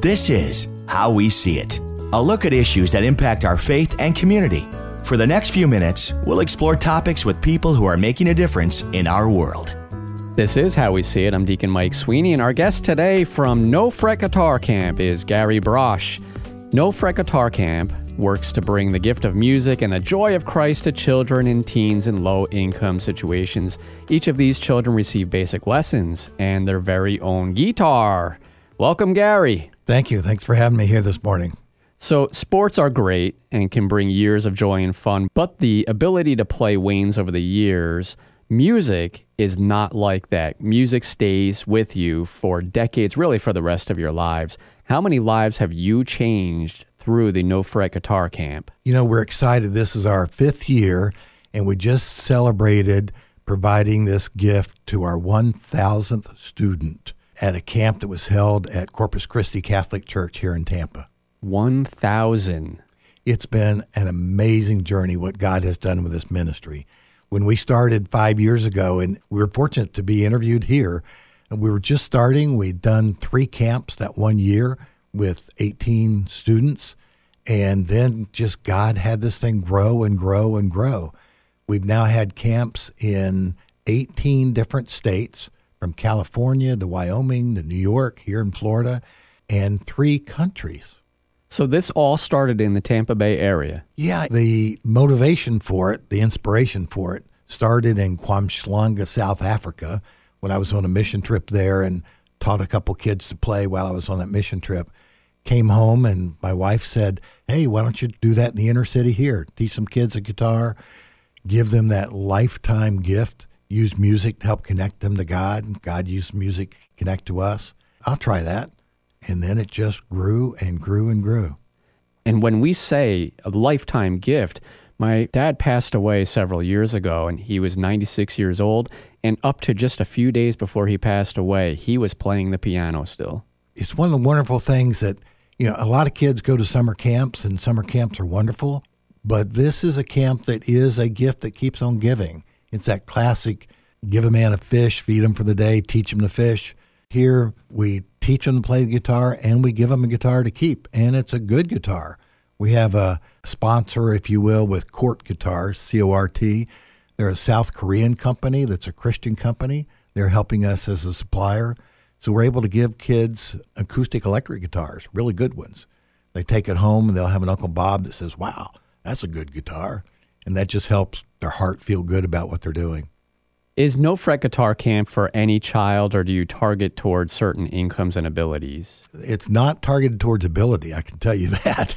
This is How We See It, a look at issues that impact our faith and community. For the next few minutes, we'll explore topics with people who are making a difference in our world. This is How We See It. I'm Deacon Mike Sweeney, and our guest today from No Fret Guitar Camp is Gary Brosh. No Fret Guitar Camp works to bring the gift of music and the joy of Christ to children and teens in low income situations. Each of these children receive basic lessons and their very own guitar. Welcome, Gary. Thank you. Thanks for having me here this morning. So, sports are great and can bring years of joy and fun, but the ability to play wanes over the years. Music is not like that. Music stays with you for decades, really for the rest of your lives. How many lives have you changed through the No Fret Guitar Camp? You know, we're excited. This is our fifth year, and we just celebrated providing this gift to our 1,000th student at a camp that was held at Corpus Christi Catholic Church here in Tampa. 1,000. It's been an amazing journey what God has done with this ministry. When we started five years ago, and we were fortunate to be interviewed here, and we were just starting. We'd done three camps that one year with 18 students, and then just God had this thing grow and grow and grow. We've now had camps in 18 different states from California to Wyoming to New York, here in Florida, and three countries. So this all started in the Tampa Bay area. Yeah, the motivation for it, the inspiration for it, started in KwaMhlanga, South Africa, when I was on a mission trip there and taught a couple kids to play while I was on that mission trip. Came home and my wife said, "Hey, why don't you do that in the inner city here? Teach some kids a guitar, give them that lifetime gift use music to help connect them to God. God used music to connect to us. I'll try that. And then it just grew and grew and grew. And when we say a lifetime gift, my dad passed away several years ago and he was 96 years old. And up to just a few days before he passed away, he was playing the piano still. It's one of the wonderful things that, you know, a lot of kids go to summer camps and summer camps are wonderful. But this is a camp that is a gift that keeps on giving. It's that classic give a man a fish, feed him for the day, teach him to fish. Here, we teach him to play the guitar and we give him a guitar to keep, and it's a good guitar. We have a sponsor, if you will, with Cort Guitars, C O R T. They're a South Korean company that's a Christian company. They're helping us as a supplier. So we're able to give kids acoustic electric guitars, really good ones. They take it home and they'll have an Uncle Bob that says, Wow, that's a good guitar. And that just helps their heart feel good about what they're doing. Is No Fret Guitar Camp for any child, or do you target towards certain incomes and abilities? It's not targeted towards ability, I can tell you that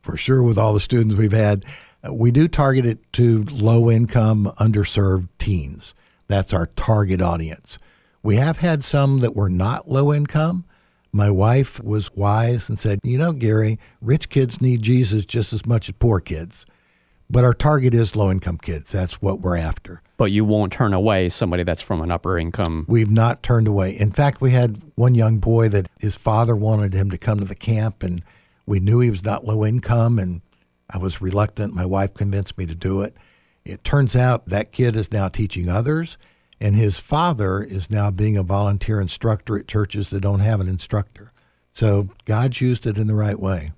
for sure. With all the students we've had, uh, we do target it to low income, underserved teens. That's our target audience. We have had some that were not low income. My wife was wise and said, You know, Gary, rich kids need Jesus just as much as poor kids. But our target is low income kids. That's what we're after. But you won't turn away somebody that's from an upper income. We've not turned away. In fact, we had one young boy that his father wanted him to come to the camp, and we knew he was not low income, and I was reluctant. My wife convinced me to do it. It turns out that kid is now teaching others, and his father is now being a volunteer instructor at churches that don't have an instructor. So God's used it in the right way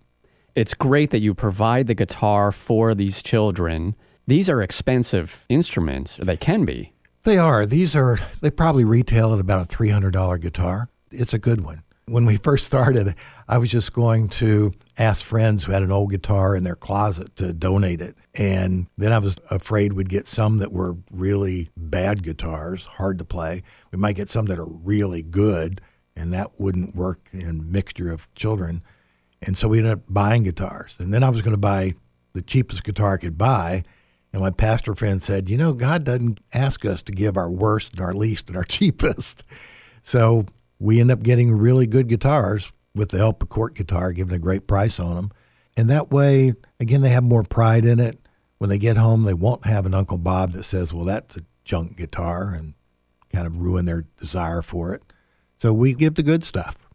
it's great that you provide the guitar for these children. These are expensive instruments, or they can be. They are. These are, they probably retail at about a $300 guitar. It's a good one. When we first started, I was just going to ask friends who had an old guitar in their closet to donate it. And then I was afraid we'd get some that were really bad guitars, hard to play. We might get some that are really good, and that wouldn't work in mixture of children. And so we ended up buying guitars. And then I was going to buy the cheapest guitar I could buy. And my pastor friend said, You know, God doesn't ask us to give our worst and our least and our cheapest. So we end up getting really good guitars with the help of Cort Guitar, giving a great price on them. And that way, again, they have more pride in it. When they get home, they won't have an Uncle Bob that says, Well, that's a junk guitar and kind of ruin their desire for it. So we give the good stuff.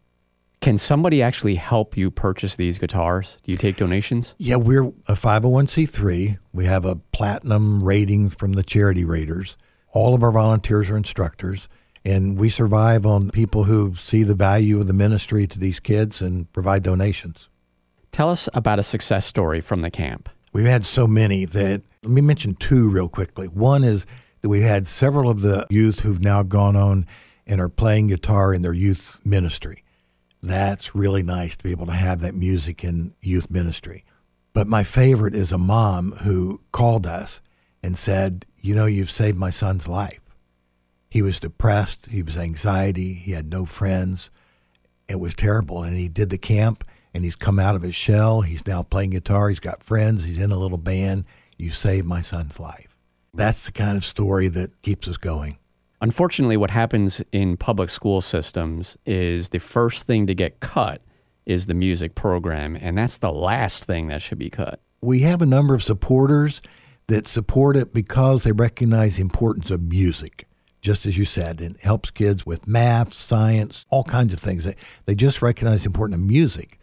Can somebody actually help you purchase these guitars? Do you take donations? Yeah, we're a 501c3. We have a platinum rating from the charity raters. All of our volunteers are instructors, And we survive on people who see the value of the ministry to these kids and provide donations. Tell us about a success story from the camp. We've had so many that let me mention two real quickly. One is that we've had several of the youth who've now gone on and are playing guitar in their youth ministry. That's really nice to be able to have that music in youth ministry. But my favorite is a mom who called us and said, You know, you've saved my son's life. He was depressed, he was anxiety, he had no friends. It was terrible. And he did the camp and he's come out of his shell. He's now playing guitar, he's got friends, he's in a little band. You saved my son's life. That's the kind of story that keeps us going. Unfortunately, what happens in public school systems is the first thing to get cut is the music program, and that's the last thing that should be cut. We have a number of supporters that support it because they recognize the importance of music, just as you said. It helps kids with math, science, all kinds of things. They, they just recognize the importance of music.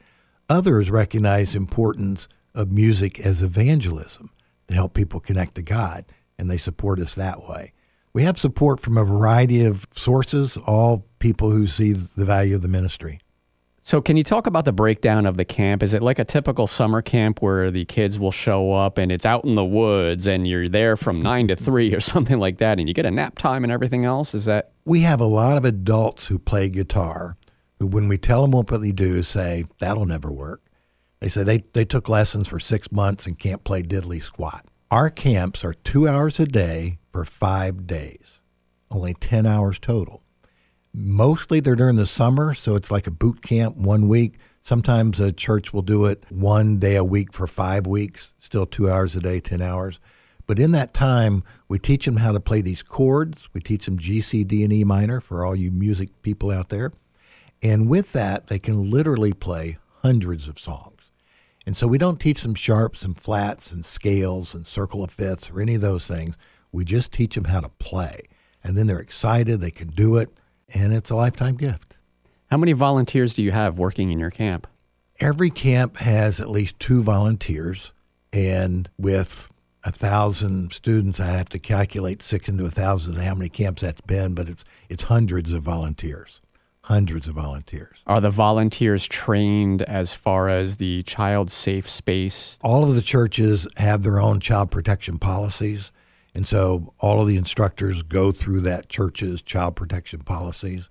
Others recognize the importance of music as evangelism to help people connect to God, and they support us that way. We have support from a variety of sources, all people who see the value of the ministry. So, can you talk about the breakdown of the camp? Is it like a typical summer camp where the kids will show up and it's out in the woods and you're there from nine to three or something like that and you get a nap time and everything else? Is that? We have a lot of adults who play guitar who, when we tell them what they do, say, that'll never work. They say they, they took lessons for six months and can't play diddly squat. Our camps are two hours a day for five days, only 10 hours total. Mostly they're during the summer, so it's like a boot camp one week. Sometimes a church will do it one day a week for five weeks, still two hours a day, 10 hours. But in that time, we teach them how to play these chords. We teach them G, C, D, and E minor for all you music people out there. And with that, they can literally play hundreds of songs. And so we don't teach them sharps and flats and scales and circle of fifths or any of those things. We just teach them how to play. And then they're excited, they can do it, and it's a lifetime gift. How many volunteers do you have working in your camp? Every camp has at least two volunteers, and with a thousand students, I have to calculate six into a thousand how many camps that's been, but it's it's hundreds of volunteers. Hundreds of volunteers. Are the volunteers trained as far as the child safe space? All of the churches have their own child protection policies. And so all of the instructors go through that church's child protection policies.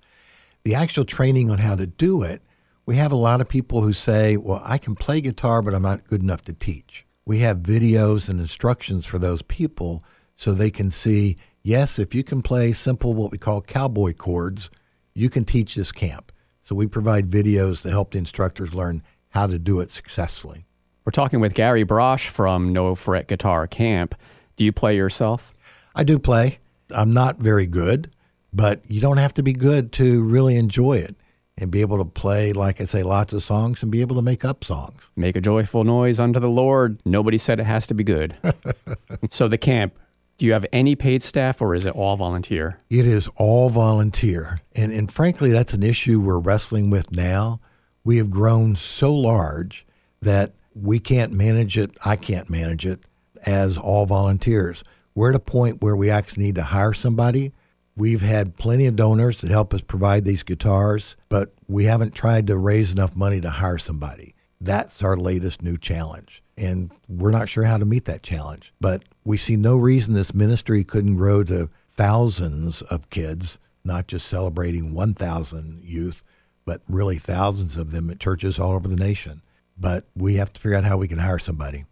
The actual training on how to do it, we have a lot of people who say, Well, I can play guitar, but I'm not good enough to teach. We have videos and instructions for those people so they can see, yes, if you can play simple, what we call cowboy chords, you can teach this camp. So we provide videos to help the instructors learn how to do it successfully. We're talking with Gary Brosh from No Fret Guitar Camp. Do you play yourself? I do play. I'm not very good, but you don't have to be good to really enjoy it and be able to play, like I say, lots of songs and be able to make up songs. Make a joyful noise unto the Lord. Nobody said it has to be good. so, the camp, do you have any paid staff or is it all volunteer? It is all volunteer. And, and frankly, that's an issue we're wrestling with now. We have grown so large that we can't manage it. I can't manage it as all volunteers. We're at a point where we actually need to hire somebody. We've had plenty of donors that help us provide these guitars, but we haven't tried to raise enough money to hire somebody. That's our latest new challenge. And we're not sure how to meet that challenge. But we see no reason this ministry couldn't grow to thousands of kids, not just celebrating 1,000 youth, but really thousands of them at churches all over the nation. But we have to figure out how we can hire somebody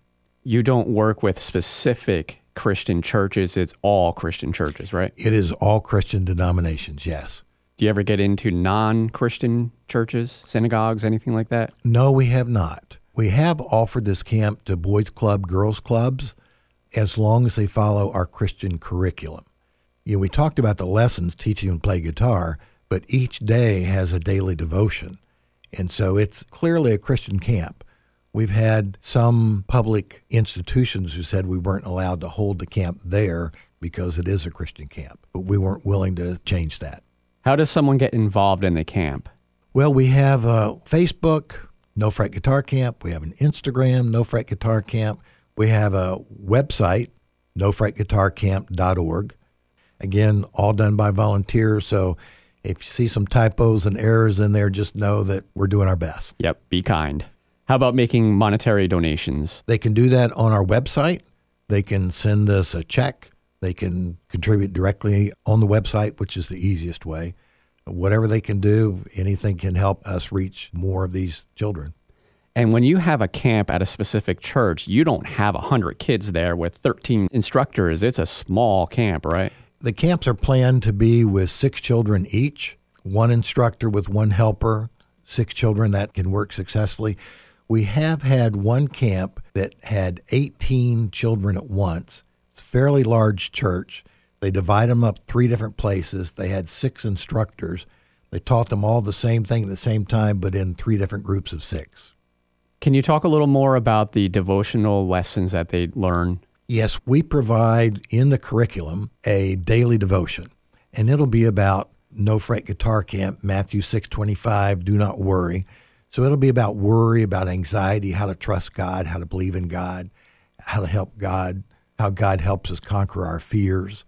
you don't work with specific Christian churches. It's all Christian churches, right? It is all Christian denominations, yes. Do you ever get into non Christian churches, synagogues, anything like that? No, we have not. We have offered this camp to boys' club, girls' clubs, as long as they follow our Christian curriculum. You know, we talked about the lessons teaching them to play guitar, but each day has a daily devotion. And so it's clearly a Christian camp. We've had some public institutions who said we weren't allowed to hold the camp there because it is a Christian camp, but we weren't willing to change that. How does someone get involved in the camp? Well, we have a Facebook, No Fret Guitar Camp. We have an Instagram, No Fret Guitar Camp. We have a website, nofretguitarcamp.org. Again, all done by volunteers. So if you see some typos and errors in there, just know that we're doing our best. Yep, be kind. How about making monetary donations? They can do that on our website. They can send us a check. They can contribute directly on the website, which is the easiest way. Whatever they can do, anything can help us reach more of these children. And when you have a camp at a specific church, you don't have 100 kids there with 13 instructors. It's a small camp, right? The camps are planned to be with six children each, one instructor with one helper, six children that can work successfully. We have had one camp that had 18 children at once. It's a fairly large church. They divide them up three different places. They had six instructors. They taught them all the same thing at the same time, but in three different groups of six. Can you talk a little more about the devotional lessons that they learn? Yes, we provide in the curriculum a daily devotion, and it'll be about no fret guitar camp, Matthew 6:25, do not worry. So it'll be about worry, about anxiety, how to trust God, how to believe in God, how to help God, how God helps us conquer our fears.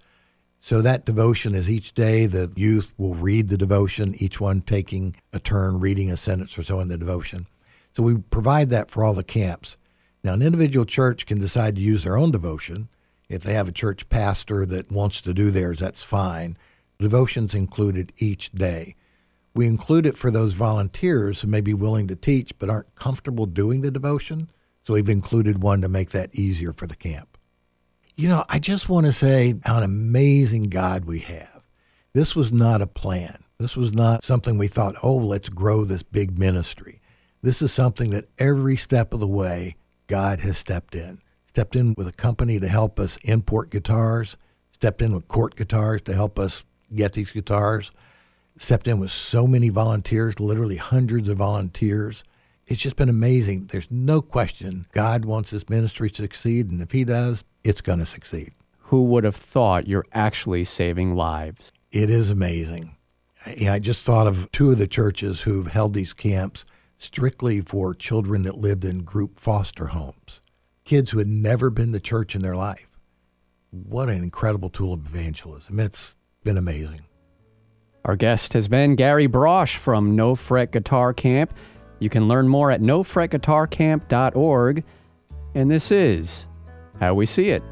So that devotion is each day the youth will read the devotion, each one taking a turn reading a sentence or so in the devotion. So we provide that for all the camps. Now, an individual church can decide to use their own devotion. If they have a church pastor that wants to do theirs, that's fine. Devotions included each day. We include it for those volunteers who may be willing to teach but aren't comfortable doing the devotion. So we've included one to make that easier for the camp. You know, I just want to say how an amazing God we have. This was not a plan. This was not something we thought, oh, let's grow this big ministry. This is something that every step of the way, God has stepped in. Stepped in with a company to help us import guitars, stepped in with Cort Guitars to help us get these guitars stepped in with so many volunteers, literally hundreds of volunteers. It's just been amazing. There's no question God wants this ministry to succeed, and if He does, it's going to succeed. Who would have thought you're actually saving lives? It is amazing. I just thought of two of the churches who've held these camps strictly for children that lived in group foster homes, kids who had never been to church in their life. What an incredible tool of evangelism. It's been amazing. Our guest has been Gary Brosh from No Fret Guitar Camp. You can learn more at nofretguitarcamp.org. And this is How We See It.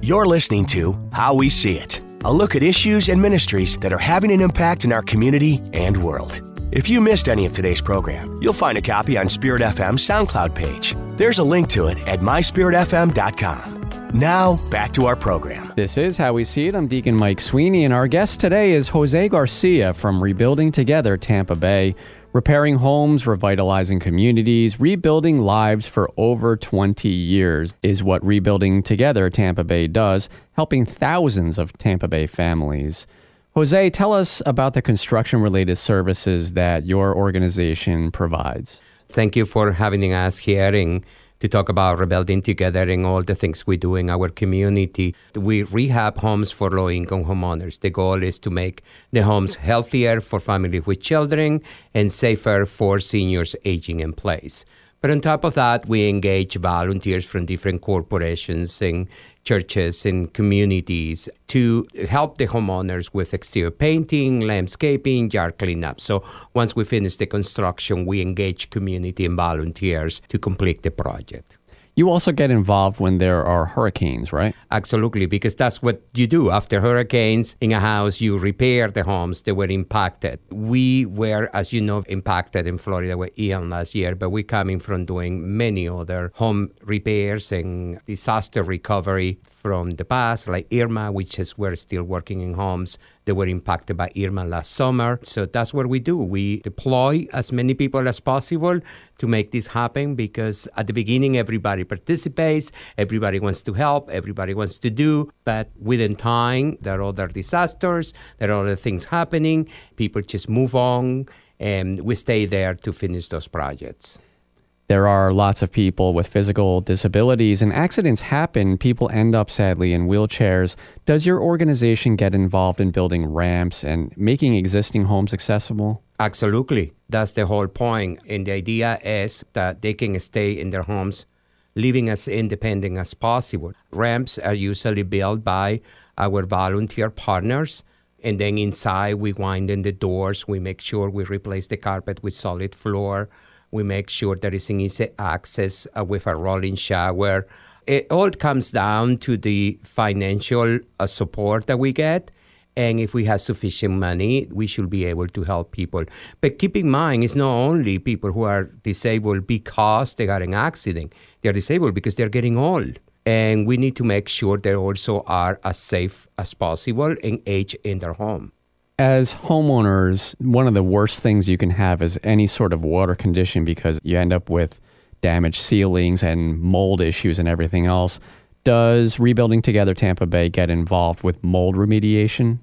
You're listening to How We See It, a look at issues and ministries that are having an impact in our community and world. If you missed any of today's program, you'll find a copy on Spirit FM's SoundCloud page. There's a link to it at myspiritfm.com. Now, back to our program. This is How We See It. I'm Deacon Mike Sweeney, and our guest today is Jose Garcia from Rebuilding Together Tampa Bay. Repairing homes, revitalizing communities, rebuilding lives for over 20 years is what Rebuilding Together Tampa Bay does, helping thousands of Tampa Bay families. Jose, tell us about the construction related services that your organization provides. Thank you for having us here in to talk about rebuilding together and all the things we do in our community. We rehab homes for low income homeowners. The goal is to make the homes healthier for families with children and safer for seniors aging in place. But on top of that, we engage volunteers from different corporations and churches and communities to help the homeowners with exterior painting, landscaping, yard cleanup. So once we finish the construction, we engage community and volunteers to complete the project. You also get involved when there are hurricanes, right? Absolutely, because that's what you do. After hurricanes in a house, you repair the homes that were impacted. We were, as you know, impacted in Florida with Ian last year, but we're coming from doing many other home repairs and disaster recovery from the past, like Irma, which is we're still working in homes that were impacted by Irma last summer. So that's what we do. We deploy as many people as possible to make this happen because at the beginning, everybody participates, everybody wants to help, everybody wants to do. But within time, there are other disasters, there are other things happening. People just move on, and we stay there to finish those projects. There are lots of people with physical disabilities, and accidents happen. People end up sadly in wheelchairs. Does your organization get involved in building ramps and making existing homes accessible? Absolutely. That's the whole point. And the idea is that they can stay in their homes living as independent as possible. Ramps are usually built by our volunteer partners. And then inside, we wind in the doors. We make sure we replace the carpet with solid floor. We make sure there is an easy access uh, with a rolling shower. It all comes down to the financial uh, support that we get. And if we have sufficient money, we should be able to help people. But keep in mind, it's not only people who are disabled because they got an accident. They're disabled because they're getting old. And we need to make sure they also are as safe as possible and age in their home. As homeowners, one of the worst things you can have is any sort of water condition because you end up with damaged ceilings and mold issues and everything else. Does Rebuilding Together Tampa Bay get involved with mold remediation?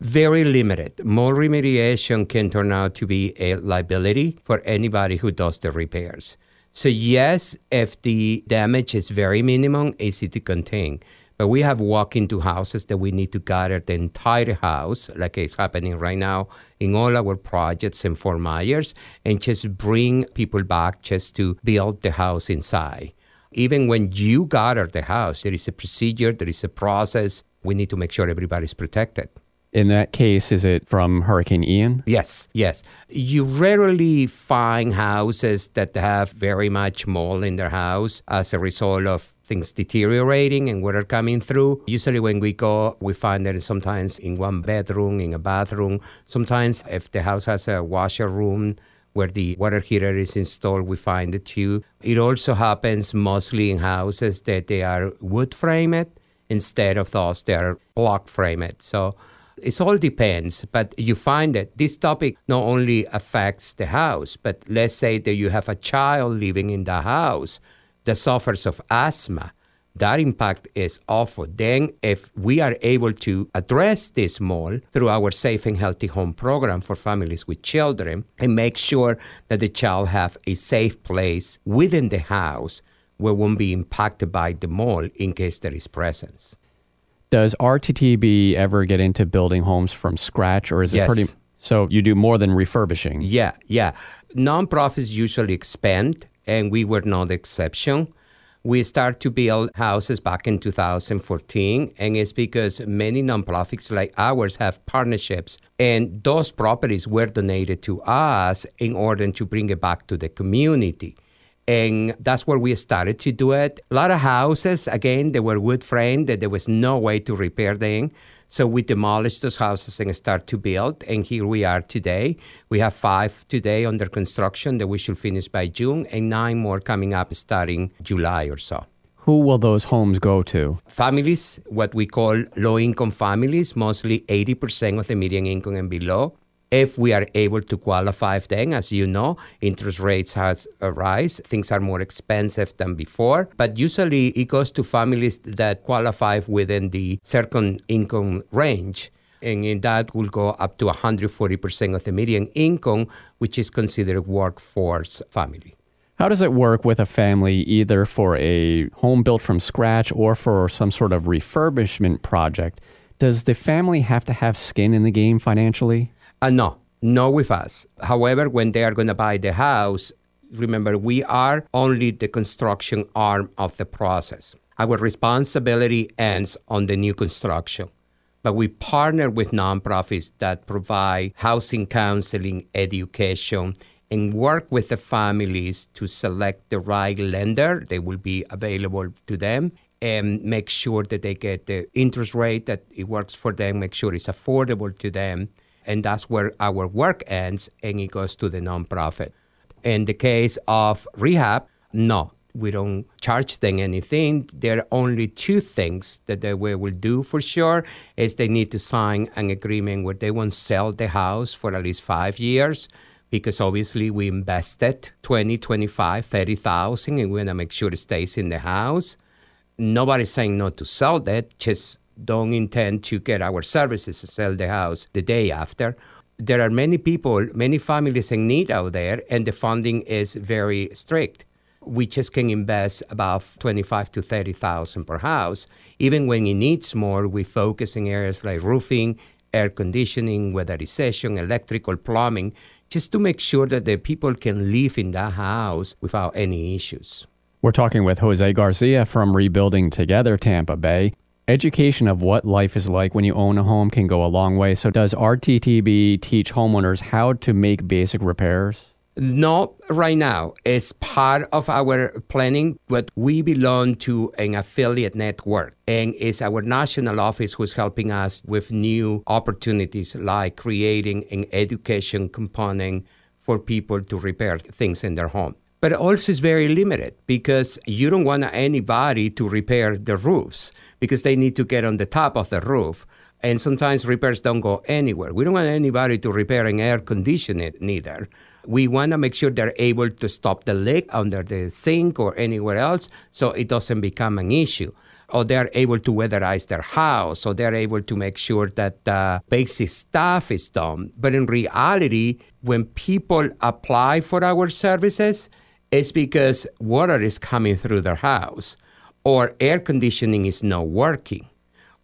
Very limited. Mold remediation can turn out to be a liability for anybody who does the repairs. So, yes, if the damage is very minimum, easy to contain. But we have walked into houses that we need to gather the entire house, like it's happening right now in all our projects in Fort Myers, and just bring people back just to build the house inside. Even when you gather the house, there is a procedure, there is a process. We need to make sure everybody's protected. In that case, is it from Hurricane Ian? Yes, yes. You rarely find houses that have very much mold in their house as a result of things deteriorating and water coming through. Usually, when we go, we find that sometimes in one bedroom, in a bathroom. Sometimes, if the house has a washer room, where the water heater is installed, we find it too. It also happens mostly in houses that they are wood framed instead of those that are block framed. So it all depends, but you find that this topic not only affects the house, but let's say that you have a child living in the house that suffers of asthma. That impact is awful. Then, if we are able to address this mold through our Safe and Healthy Home program for families with children and make sure that the child have a safe place within the house where won't be impacted by the mold in case there is presence. Does RTTB ever get into building homes from scratch, or is it Yes. pretty? So you do more than refurbishing. Yeah, yeah. Nonprofits usually expand, and we were not exception. We started to build houses back in 2014, and it's because many nonprofits like ours have partnerships, and those properties were donated to us in order to bring it back to the community. And that's where we started to do it. A lot of houses, again, they were wood framed, that there was no way to repair them. So we demolished those houses and start to build. And here we are today. We have five today under construction that we should finish by June, and nine more coming up starting July or so. Who will those homes go to? Families, what we call low income families, mostly 80% of the median income and below. If we are able to qualify then as you know, interest rates has rise. Things are more expensive than before. But usually it goes to families that qualify within the certain income range. And in that will go up to 140% of the median income, which is considered workforce family. How does it work with a family, either for a home built from scratch or for some sort of refurbishment project? Does the family have to have skin in the game financially? Uh, no, no with us. However, when they are going to buy the house, remember, we are only the construction arm of the process. Our responsibility ends on the new construction. But we partner with nonprofits that provide housing counseling, education, and work with the families to select the right lender. They will be available to them and make sure that they get the interest rate that it works for them, make sure it's affordable to them. And that's where our work ends and it goes to the nonprofit. In the case of rehab, no, we don't charge them anything. There are only two things that they will do for sure is they need to sign an agreement where they won't sell the house for at least five years because obviously we invested 20, 25, 30,000 and we want to make sure it stays in the house. Nobody's saying not to sell that, just don't intend to get our services to sell the house the day after. There are many people, many families in need out there, and the funding is very strict. We just can invest about twenty-five to thirty thousand per house. Even when it needs more, we focus in areas like roofing, air conditioning, weatherization, electrical, plumbing, just to make sure that the people can live in that house without any issues. We're talking with Jose Garcia from Rebuilding Together Tampa Bay. Education of what life is like when you own a home can go a long way. So, does RTTB teach homeowners how to make basic repairs? Not right now. It's part of our planning, but we belong to an affiliate network, and it's our national office who's helping us with new opportunities like creating an education component for people to repair things in their home. But also, it's very limited because you don't want anybody to repair the roofs because they need to get on the top of the roof. And sometimes repairs don't go anywhere. We don't want anybody to repair an air conditioner neither. We want to make sure they're able to stop the leak under the sink or anywhere else so it doesn't become an issue. Or they're able to weatherize their house, or they're able to make sure that the basic stuff is done. But in reality, when people apply for our services, it's because water is coming through their house, or air conditioning is not working,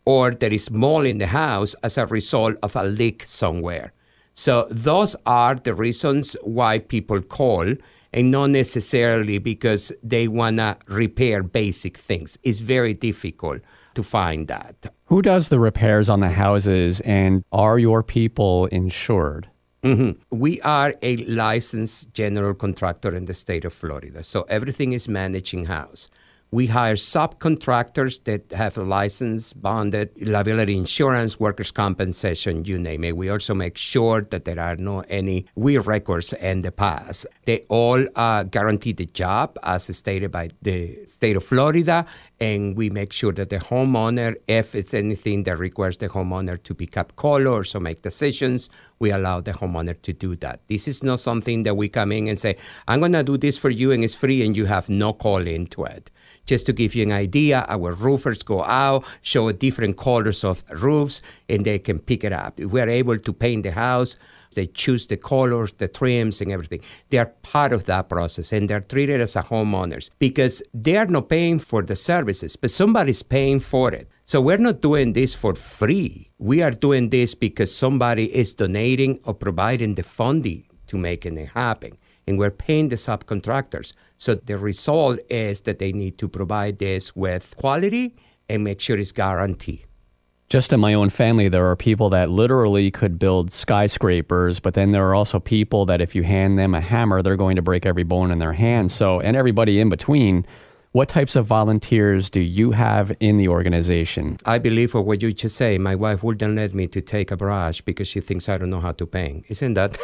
or there is mold in the house as a result of a leak somewhere. So, those are the reasons why people call, and not necessarily because they want to repair basic things. It's very difficult to find that. Who does the repairs on the houses, and are your people insured? Mm-hmm. We are a licensed general contractor in the state of Florida, so everything is managed in house. We hire subcontractors that have a license, bonded, liability insurance, workers' compensation, you name it. We also make sure that there are no any weird records in the past. They all uh, guarantee the job as stated by the state of Florida, and we make sure that the homeowner, if it's anything that requires the homeowner to pick up colors or make decisions, we allow the homeowner to do that. This is not something that we come in and say, I'm going to do this for you and it's free and you have no call into it. Just to give you an idea, our roofers go out, show different colors of roofs, and they can pick it up. We're able to paint the house, they choose the colors, the trims, and everything. They are part of that process, and they're treated as a homeowners because they are not paying for the services, but somebody's paying for it. So we're not doing this for free. We are doing this because somebody is donating or providing the funding to make it happen and we're paying the subcontractors. So the result is that they need to provide this with quality and make sure it's guaranteed. Just in my own family, there are people that literally could build skyscrapers, but then there are also people that if you hand them a hammer, they're going to break every bone in their hand. So, and everybody in between. What types of volunteers do you have in the organization? I believe for what you just say, my wife wouldn't let me to take a brush because she thinks I don't know how to paint. Isn't that?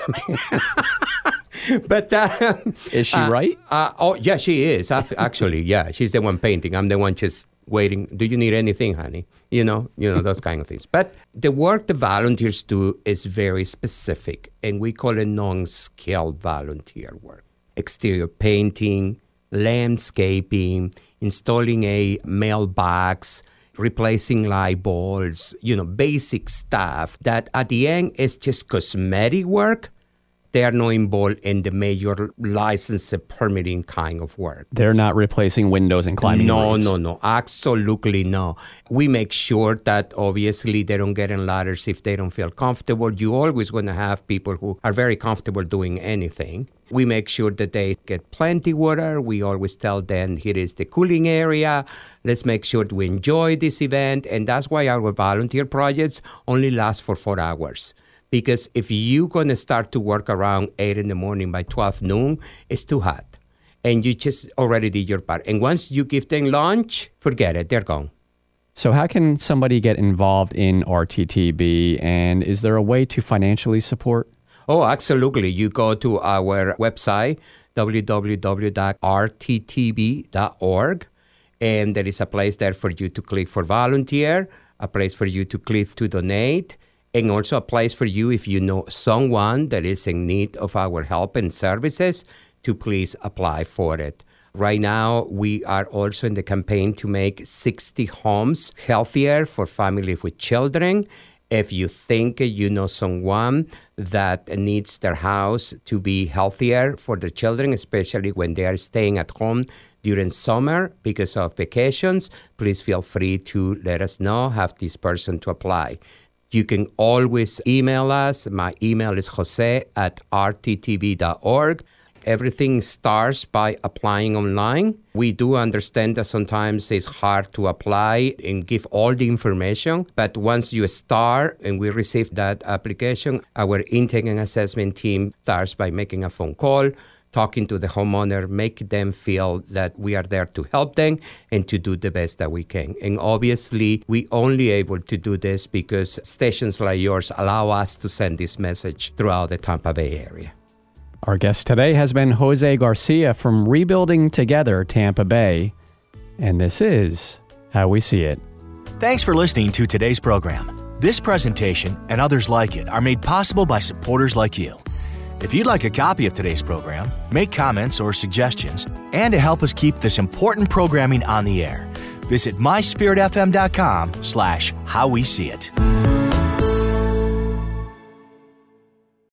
but uh, is she uh, right? Uh, oh, yeah, she is. Actually, yeah, she's the one painting. I'm the one just waiting. Do you need anything, honey? You know, you know those kind of things. But the work the volunteers do is very specific, and we call it non-skilled volunteer work. Exterior painting, landscaping, installing a mailbox, replacing light bulbs, you know, basic stuff that at the end is just cosmetic work they are not involved in the major license permitting kind of work. They're not replacing windows and climbing No, roofs. no, no. Absolutely no. We make sure that obviously they don't get in ladders if they don't feel comfortable. You always going to have people who are very comfortable doing anything. We make sure that they get plenty water. We always tell them here is the cooling area. Let's make sure we enjoy this event. And that's why our volunteer projects only last for four hours because if you're going to start to work around 8 in the morning by 12 noon, it's too hot. And you just already did your part. And once you give them lunch, forget it, they're gone. So, how can somebody get involved in RTTB? And is there a way to financially support? Oh, absolutely. You go to our website, www.rttb.org, and there is a place there for you to click for volunteer, a place for you to click to donate and also applies for you if you know someone that is in need of our help and services to please apply for it. Right now, we are also in the campaign to make 60 homes healthier for families with children. If you think you know someone that needs their house to be healthier for the children, especially when they are staying at home during summer because of vacations, please feel free to let us know, have this person to apply. You can always email us. My email is jose at rttb.org. Everything starts by applying online. We do understand that sometimes it's hard to apply and give all the information, but once you start and we receive that application, our intake and assessment team starts by making a phone call talking to the homeowner, make them feel that we are there to help them and to do the best that we can. And obviously, we only able to do this because stations like yours allow us to send this message throughout the Tampa Bay area. Our guest today has been Jose Garcia from Rebuilding Together Tampa Bay, and this is How We See It. Thanks for listening to today's program. This presentation and others like it are made possible by supporters like you. If you'd like a copy of today's program, make comments or suggestions, and to help us keep this important programming on the air, visit myspiritfm.com slash how we see it.